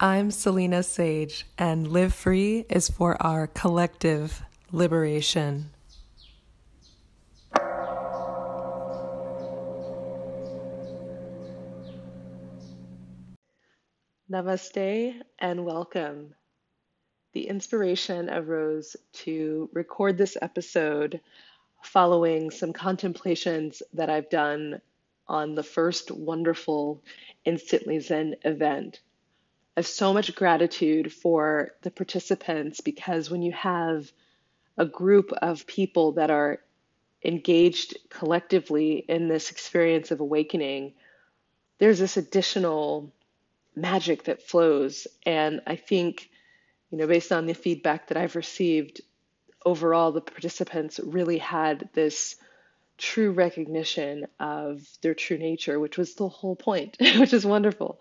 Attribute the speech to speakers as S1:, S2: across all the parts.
S1: I'm Selena Sage, and Live Free is for our collective liberation. Namaste and welcome. The inspiration arose to record this episode following some contemplations that I've done on the first wonderful Instantly Zen event have so much gratitude for the participants because when you have a group of people that are engaged collectively in this experience of awakening, there's this additional magic that flows. And I think, you know, based on the feedback that I've received, overall, the participants really had this true recognition of their true nature, which was the whole point, which is wonderful.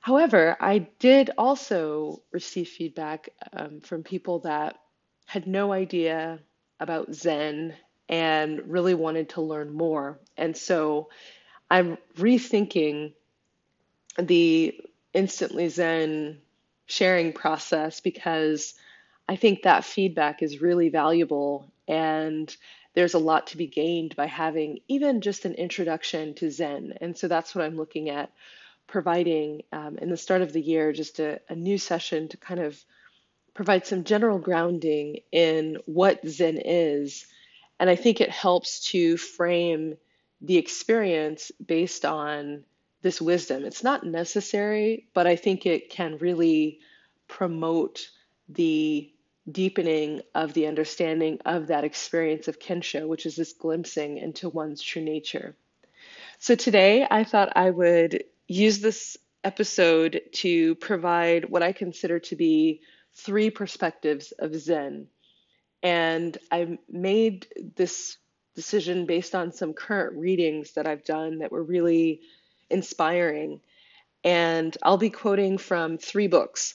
S1: However, I did also receive feedback um, from people that had no idea about Zen and really wanted to learn more. And so I'm rethinking the instantly Zen sharing process because I think that feedback is really valuable and there's a lot to be gained by having even just an introduction to Zen. And so that's what I'm looking at providing um, in the start of the year just a, a new session to kind of provide some general grounding in what Zen is. And I think it helps to frame the experience based on this wisdom. It's not necessary, but I think it can really promote the deepening of the understanding of that experience of Kensho, which is this glimpsing into one's true nature. So today I thought I would use this episode to provide what I consider to be three perspectives of Zen. And I made this decision based on some current readings that I've done that were really inspiring. And I'll be quoting from three books.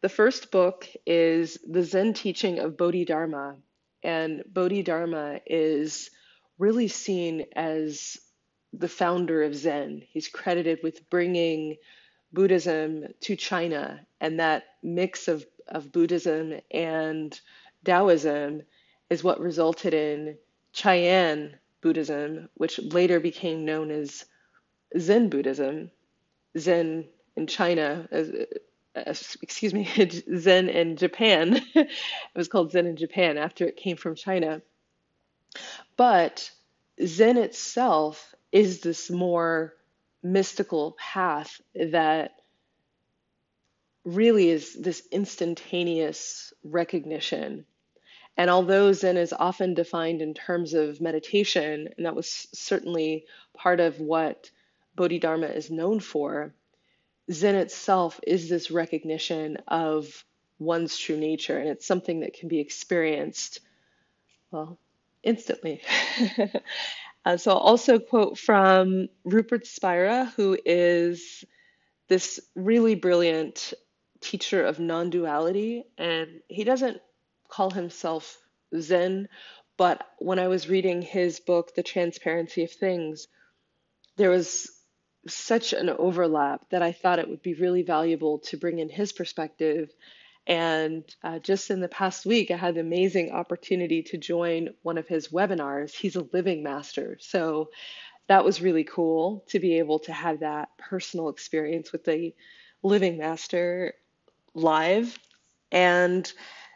S1: The first book is The Zen Teaching of Bodhidharma. And Bodhidharma is really seen as the founder of Zen. He's credited with bringing Buddhism to China, and that mix of, of Buddhism and Taoism is what resulted in Chan Buddhism, which later became known as Zen Buddhism. Zen in China, excuse me, Zen in Japan. it was called Zen in Japan after it came from China. But Zen itself is this more mystical path that really is this instantaneous recognition. And although Zen is often defined in terms of meditation, and that was certainly part of what Bodhidharma is known for, Zen itself is this recognition of one's true nature, and it's something that can be experienced, well, instantly. Uh, so I'll also quote from Rupert Spira, who is this really brilliant teacher of non duality. And he doesn't call himself Zen, but when I was reading his book, The Transparency of Things, there was such an overlap that I thought it would be really valuable to bring in his perspective and uh, just in the past week, I had the amazing opportunity to join one of his webinars. He's a living master. So that was really cool to be able to have that personal experience with the living master live. And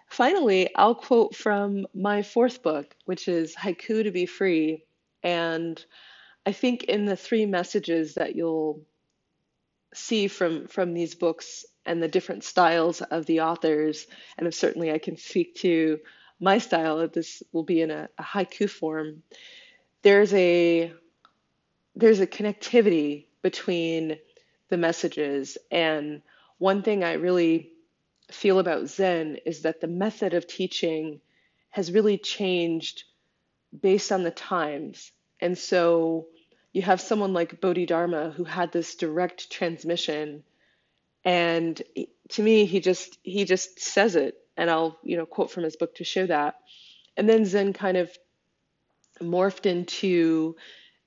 S1: finally, I'll quote from my fourth book, which is Haiku to Be Free. And I think in the three messages that you'll see from from these books and the different styles of the authors, and certainly I can speak to my style. This will be in a, a haiku form. There's a there's a connectivity between the messages, and one thing I really feel about Zen is that the method of teaching has really changed based on the times, and so you have someone like Bodhidharma who had this direct transmission and to me he just he just says it and I'll you know quote from his book to show that and then Zen kind of morphed into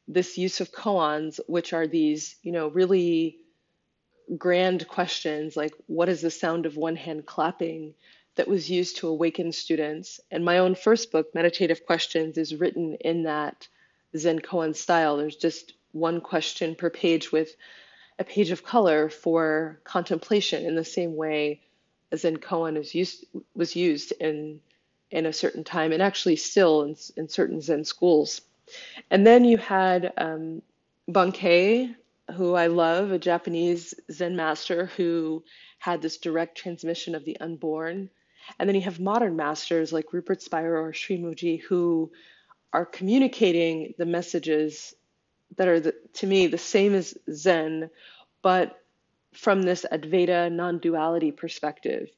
S1: this use of koans which are these you know really grand questions like what is the sound of one hand clapping that was used to awaken students. And my own first book, Meditative Questions, is written in that Zen koan style. There's just one question per page with a page of color for contemplation in the same way a Zen koan is used, was used in, in a certain time and actually still in, in certain Zen schools. And then you had um, Bankei, who I love, a Japanese Zen master who had this direct transmission of the unborn. And then you have modern masters like Rupert Spira or Sri Mooji who are communicating the messages that are, the, to me, the same as Zen, but from this Advaita non duality perspective.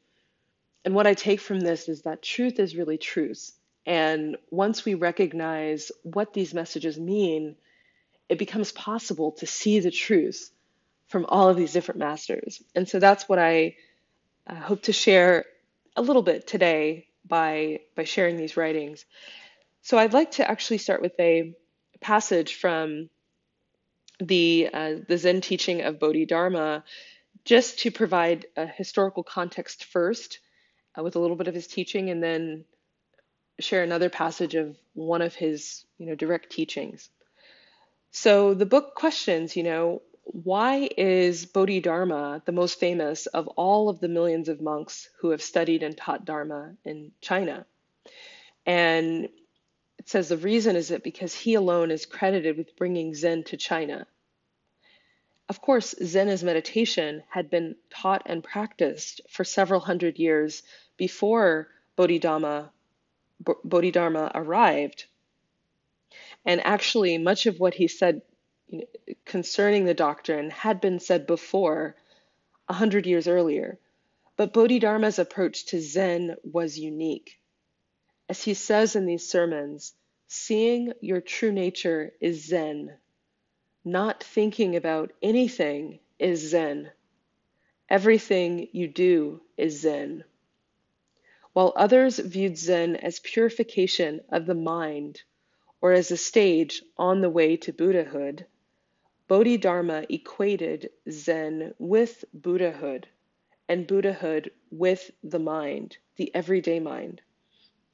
S1: And what I take from this is that truth is really truth. And once we recognize what these messages mean, it becomes possible to see the truth from all of these different masters. And so that's what I uh, hope to share a little bit today by by sharing these writings. So I'd like to actually start with a passage from the uh, the Zen teaching of Bodhidharma, just to provide a historical context first, uh, with a little bit of his teaching, and then share another passage of one of his you know direct teachings. So the book questions, you know, why is Bodhidharma the most famous of all of the millions of monks who have studied and taught Dharma in China? And it says the reason is that because he alone is credited with bringing Zen to China. Of course, Zen as meditation had been taught and practiced for several hundred years before Bodhidharma, Bodhidharma arrived. And actually, much of what he said concerning the doctrine had been said before, a hundred years earlier. But Bodhidharma's approach to Zen was unique. As he says in these sermons, seeing your true nature is Zen. Not thinking about anything is Zen. Everything you do is Zen. While others viewed Zen as purification of the mind or as a stage on the way to Buddhahood, Bodhidharma equated Zen with Buddhahood and Buddhahood with the mind, the everyday mind.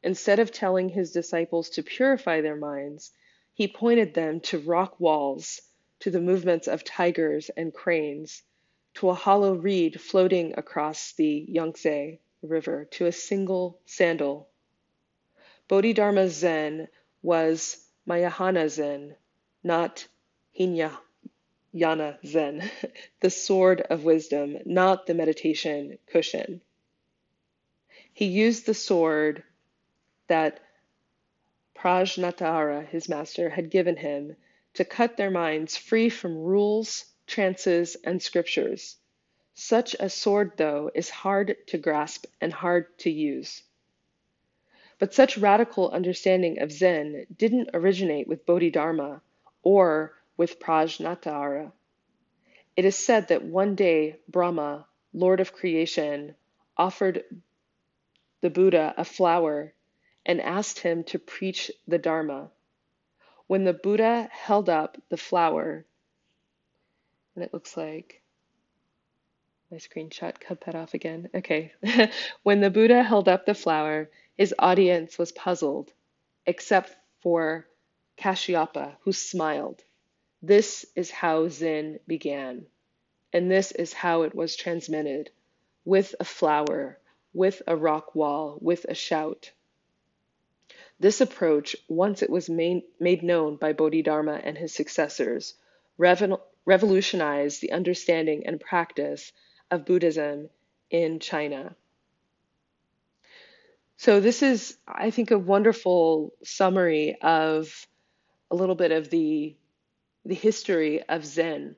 S1: Instead of telling his disciples to purify their minds, he pointed them to rock walls, to the movements of tigers and cranes, to a hollow reed floating across the Yangtze River, to a single sandal. Bodhidharma Zen was Mahayana Zen, not Hinayana Zen, the sword of wisdom, not the meditation cushion. He used the sword that Prajnatara, his master, had given him to cut their minds free from rules, trances, and scriptures. Such a sword, though, is hard to grasp and hard to use. But such radical understanding of Zen didn't originate with Bodhidharma or with Prajnatara. It is said that one day Brahma, Lord of creation, offered the Buddha a flower and asked him to preach the Dharma. When the Buddha held up the flower, and it looks like my screenshot cut that off again. Okay. when the Buddha held up the flower, his audience was puzzled, except for Kashyapa, who smiled. This is how Zen began, and this is how it was transmitted with a flower, with a rock wall, with a shout. This approach, once it was made, made known by Bodhidharma and his successors, revolutionized the understanding and practice of Buddhism in China. So, this is, I think, a wonderful summary of a little bit of the, the history of Zen.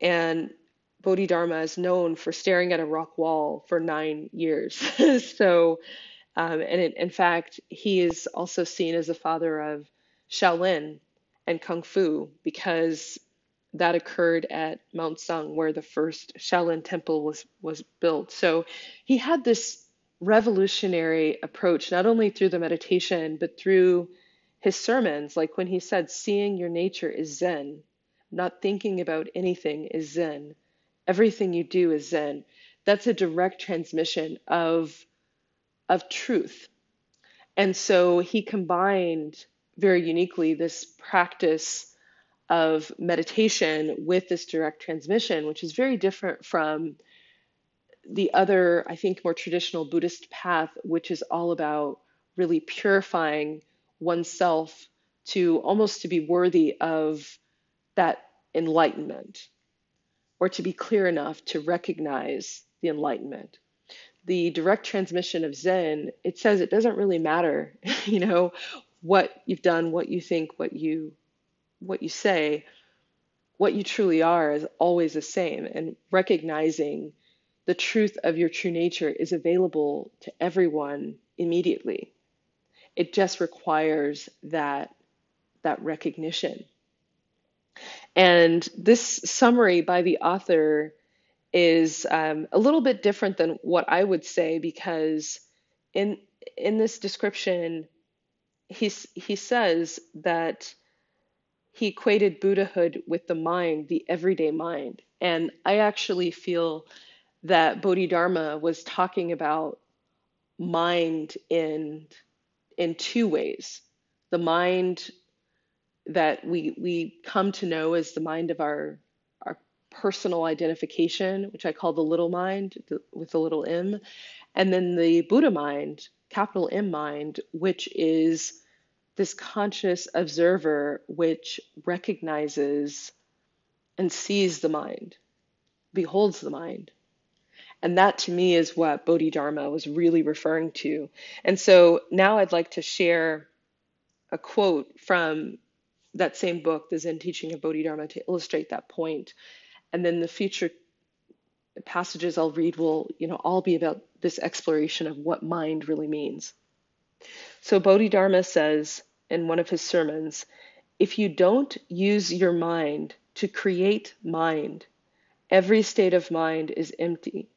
S1: And Bodhidharma is known for staring at a rock wall for nine years. so, um, and it, in fact, he is also seen as the father of Shaolin and Kung Fu because that occurred at Mount Sung, where the first Shaolin temple was, was built. So he had this revolutionary approach, not only through the meditation, but through his sermons, like when he said, Seeing your nature is Zen, not thinking about anything is Zen, Everything you do is Zen. That's a direct transmission of, of truth. And so he combined very uniquely this practice of meditation with this direct transmission, which is very different from the other, I think, more traditional Buddhist path, which is all about really purifying oneself to almost to be worthy of that enlightenment or to be clear enough to recognize the enlightenment. The direct transmission of Zen, it says it doesn't really matter, you know, what you've done, what you think, what you what you say, what you truly are is always the same and recognizing the truth of your true nature is available to everyone immediately. It just requires that that recognition. And this summary by the author is um, a little bit different than what I would say because in in this description, he's, he says that he equated Buddhahood with the mind, the everyday mind. And I actually feel that Bodhidharma was talking about mind in in two ways. The mind that we we come to know as the mind of our personal identification, which I call the little mind with the little m, and then the Buddha mind, capital M mind, which is this conscious observer which recognizes and sees the mind, beholds the mind. And that to me is what Bodhidharma was really referring to. And so now I'd like to share a quote from that same book, The Zen Teaching of Bodhidharma, to illustrate that point. And then the future passages I'll read will, you know, all be about this exploration of what mind really means. So Bodhidharma says in one of his sermons, if you don't use your mind to create mind, every state of mind is empty.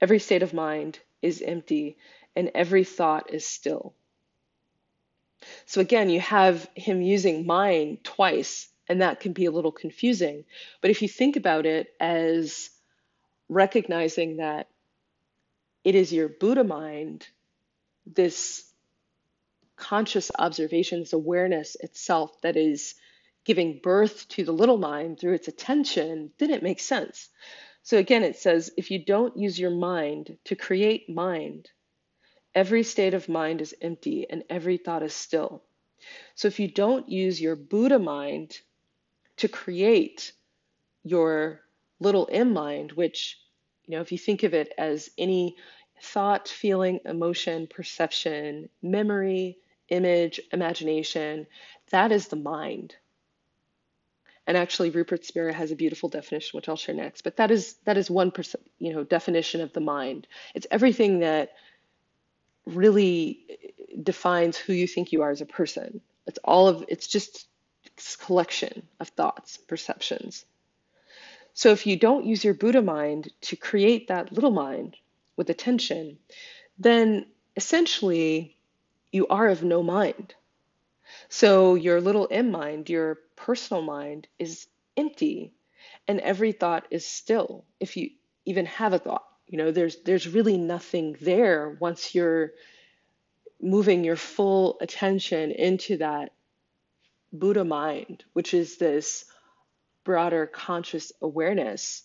S1: Every state of mind is empty, and every thought is still. So again, you have him using mind twice, and that can be a little confusing. But if you think about it as recognizing that it is your Buddha mind, this conscious observation, this awareness itself that is giving birth to the little mind through its attention, then it makes sense. So again, it says if you don't use your mind to create mind, every state of mind is empty and every thought is still. So if you don't use your Buddha mind to create your little m mind, which, you know, if you think of it as any thought, feeling, emotion, perception, memory, image, imagination, that is the mind. And actually, Rupert Spira has a beautiful definition, which I'll share next. But that is that is one percent, you know, definition of the mind. It's everything that really defines who you think you are as a person. It's all of it's just collection of thoughts, perceptions. So if you don't use your Buddha mind to create that little mind with attention, then essentially you are of no mind. So your little m mind, your personal mind, is empty, and every thought is still. If you even have a thought, you know, there's there's really nothing there once you're moving your full attention into that Buddha mind, which is this broader conscious awareness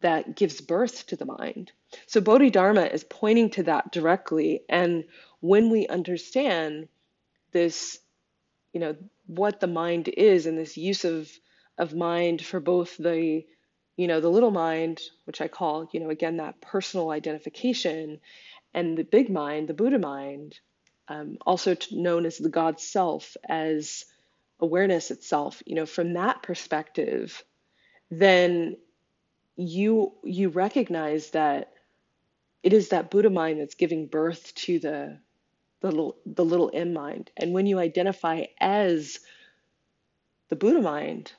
S1: that gives birth to the mind. So Bodhidharma is pointing to that directly. And when we understand this you know what the mind is and this use of of mind for both the you know the little mind which i call you know again that personal identification and the big mind the buddha mind um, also known as the god self as awareness itself you know from that perspective then you you recognize that it is that buddha mind that's giving birth to the the little, the little m mind. And when you identify as the Buddha mind,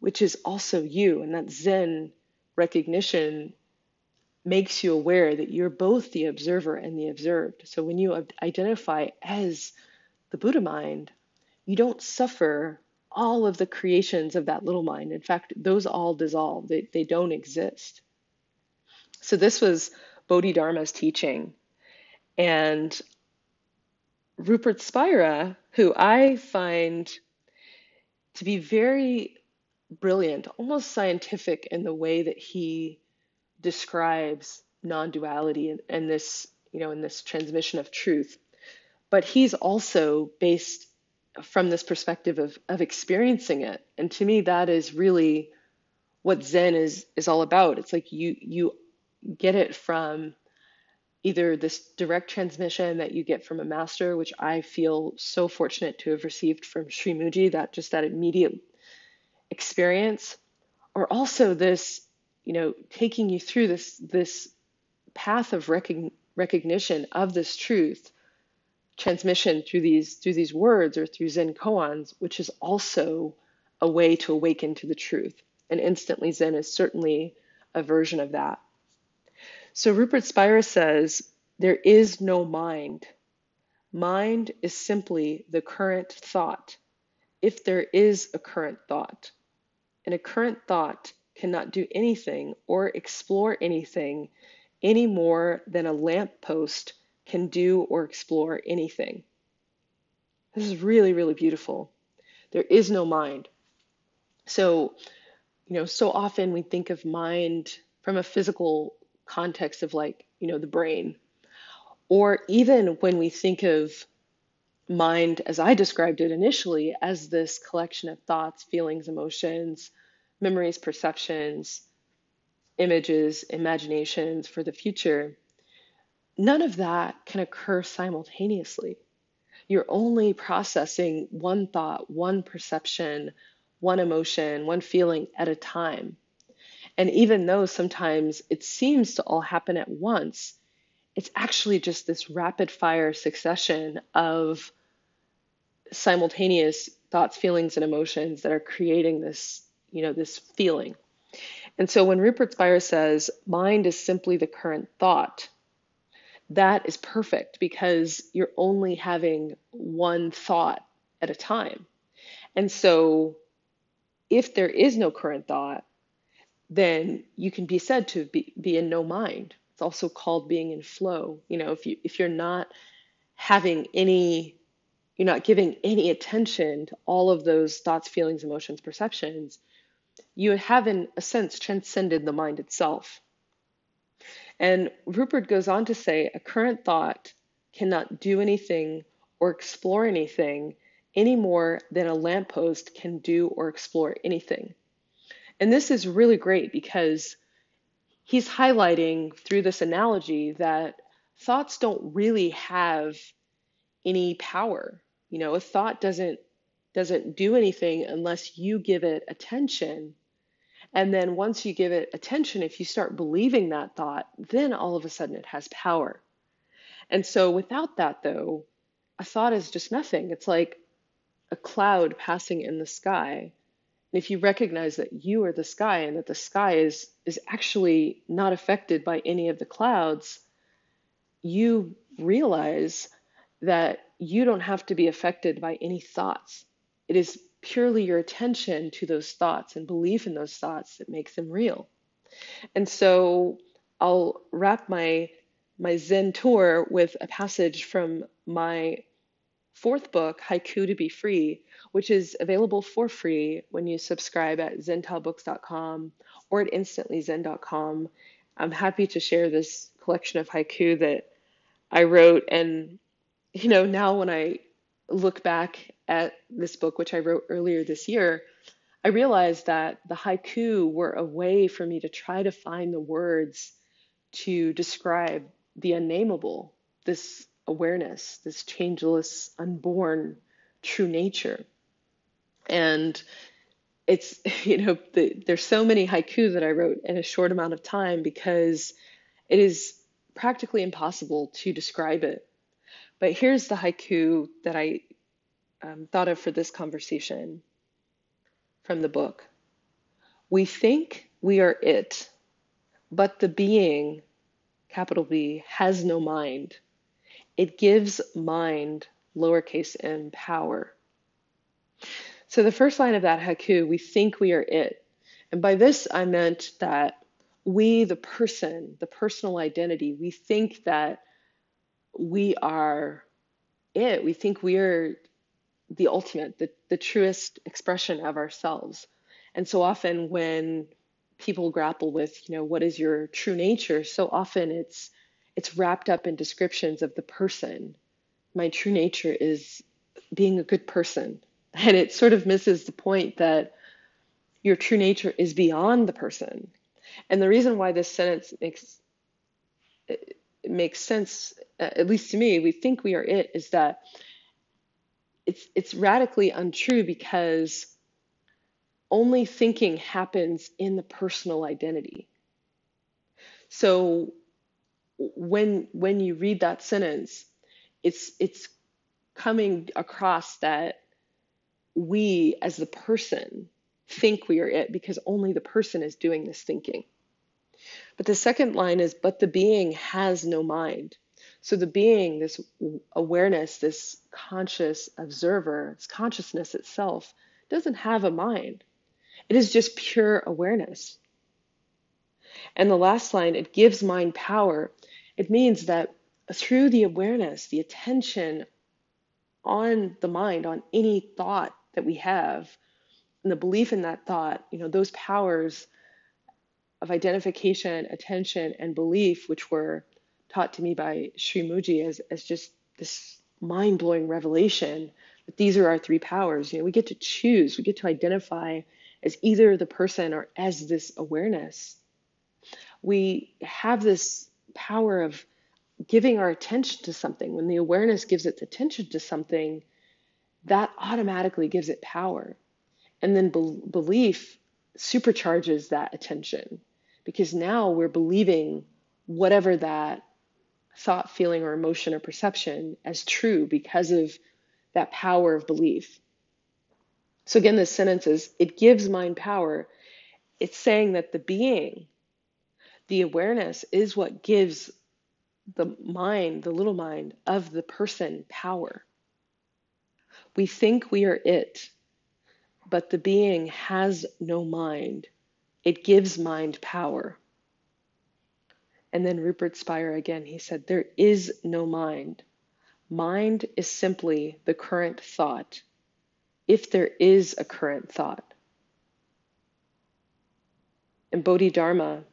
S1: which is also you, and that Zen recognition makes you aware that you're both the observer and the observed. So when you identify as the Buddha mind, you don't suffer all of the creations of that little mind. In fact, those all dissolve, they, they don't exist. So, this was Bodhidharma's teaching. And Rupert Spira, who I find to be very brilliant, almost scientific in the way that he describes non-duality and, and this, you know, in this transmission of truth. But he's also based from this perspective of of experiencing it. And to me that is really what Zen is is all about. It's like you you get it from either this direct transmission that you get from a master, which I feel so fortunate to have received from Sri Mooji, that just that immediate experience, or also this, you know, taking you through this this path of recogn- recognition of this truth, transmission through these through these words or through Zen koans, which is also a way to awaken to the truth. And instantly Zen is certainly a version of that. So Rupert Spira says there is no mind. Mind is simply the current thought, if there is a current thought. And a current thought cannot do anything or explore anything any more than a lamppost can do or explore anything. This is really, really beautiful. There is no mind. So, you know, so often we think of mind from a physical context of like, you know, the brain. Or even when we think of mind, as I described it initially, as this collection of thoughts, feelings, emotions, memories, perceptions, images, imaginations for the future, none of that can occur simultaneously. You're only processing one thought, one perception, one emotion, one feeling at a time. And even though sometimes it seems to all happen at once, it's actually just this rapid fire succession of simultaneous thoughts, feelings, and emotions that are creating this, you know, this feeling. And so when Rupert Spira says mind is simply the current thought, that is perfect because you're only having one thought at a time. And so if there is no current thought, then you can be said to be, be in no mind. It's also called being in flow. You know, if you if you're not having any you're not giving any attention to all of those thoughts, feelings, emotions, perceptions, you have in a sense transcended the mind itself. And Rupert goes on to say a current thought cannot do anything or explore anything any more than a lamppost can do or explore anything. And this is really great because he's highlighting through this analogy that thoughts don't really have any power. You know, a thought doesn't doesn't do anything unless you give it attention. And then once you give it attention, if you start believing that thought, then all of a sudden it has power. And so without that though, a thought is just nothing. It's like a cloud passing in the sky And if you recognize that you are the sky and that the sky is is actually not affected by any of the clouds, you realize that you don't have to be affected by any thoughts. It is purely your attention to those thoughts and belief in those thoughts that makes them real. And so I'll wrap my my Zen tour with a passage from my fourth book, Haiku to Be Free, which is available for free when you subscribe at zentaobooks.com or at instantlyzen.com. I'm happy to share this collection of haiku that I wrote. And, you know, now when I look back at this book, which I wrote earlier this year, I realized that the haiku were a way for me to try to find the words to describe the unnameable, this awareness, this changeless, unborn true nature. And it's, you know, the, there's so many haiku that I wrote in a short amount of time because it is practically impossible to describe it. But here's the haiku that I um, thought of for this conversation from the book. We think we are it, but the being, capital B, has no mind. It gives mind, lowercase m, power. So the first line of that haiku, we think we are it. And by this, I meant that we, the person, the personal identity, we think that we are it. We think we are the ultimate, the, the truest expression of ourselves. And so often when people grapple with, you know, what is your true nature, so often it's it's wrapped up in descriptions of the person. My true nature is being a good person. And it sort of misses the point that your true nature is beyond the person. And the reason why this sentence makes makes sense, uh, at least to me, we think we are it, is that it's it's radically untrue because only thinking happens in the personal identity. So when when you read that sentence, it's it's coming across that we as the person think we are it because only the person is doing this thinking. But the second line is, but the being has no mind. So the being, this awareness, this conscious observer, its consciousness itself, doesn't have a mind. It is just pure awareness. And the last line, it gives mind power. It means that through the awareness, the attention on the mind, on any thought that we have, and the belief in that thought, you know, those powers of identification, attention, and belief, which were taught to me by Sri Mooji as, as just this mind blowing revelation that these are our three powers. You know, we get to choose, we get to identify as either the person or as this awareness. We have this power of giving our attention to something. When the awareness gives its attention to something, that automatically gives it power. And then be- belief supercharges that attention because now we're believing whatever that thought, feeling, or emotion or perception as true because of that power of belief. So, again, this sentence is it gives mind power. It's saying that the being, the awareness, is what gives the mind, the little mind of the person, power. We think we are it, but the being has no mind. It gives mind power. And then Rupert Spira again, he said, There is no mind. Mind is simply the current thought, if there is a current thought. And Bodhidharma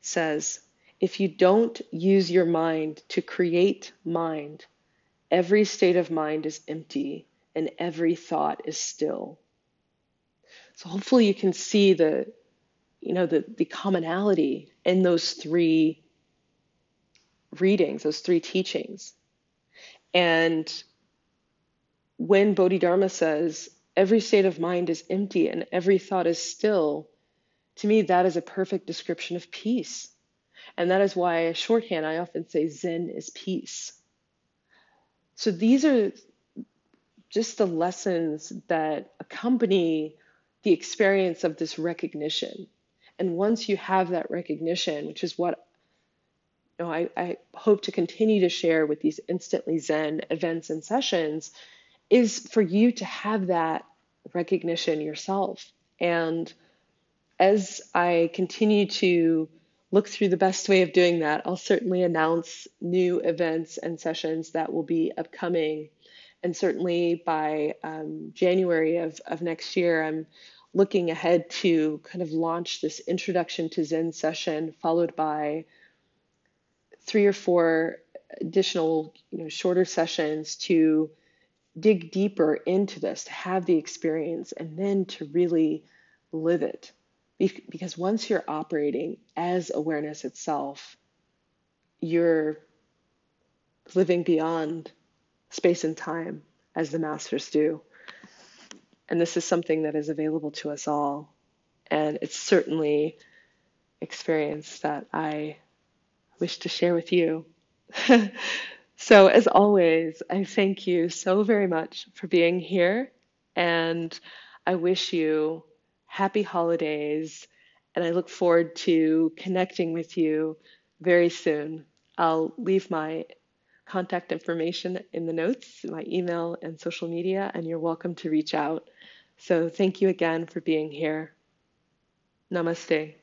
S1: says, if you don't use your mind to create mind, every state of mind is empty and every thought is still. So hopefully you can see the you know the the commonality in those three readings, those three teachings. And when Bodhidharma says every state of mind is empty and every thought is still, to me that is a perfect description of peace. And that is why shorthand I often say Zen is peace. So these are just the lessons that accompany the experience of this recognition. And once you have that recognition, which is what you know, I, I hope to continue to share with these instantly Zen events and sessions, is for you to have that recognition yourself. And as I continue to look through the best way of doing that, I'll certainly announce new events and sessions that will be upcoming. And certainly by um, January of, of next year, I'm looking ahead to kind of launch this introduction to Zen session, followed by three or four additional, you know, shorter sessions to dig deeper into this, to have the experience, and then to really live it. Because once you're operating as awareness itself, you're living beyond space and time as the masters do. And this is something that is available to us all. And it's certainly experience that I wish to share with you. so, as always, I thank you so very much for being here. And I wish you happy holidays. And I look forward to connecting with you very soon. I'll leave my contact information in the notes, my email and social media, and you're welcome to reach out. So thank you again for being here. Namaste.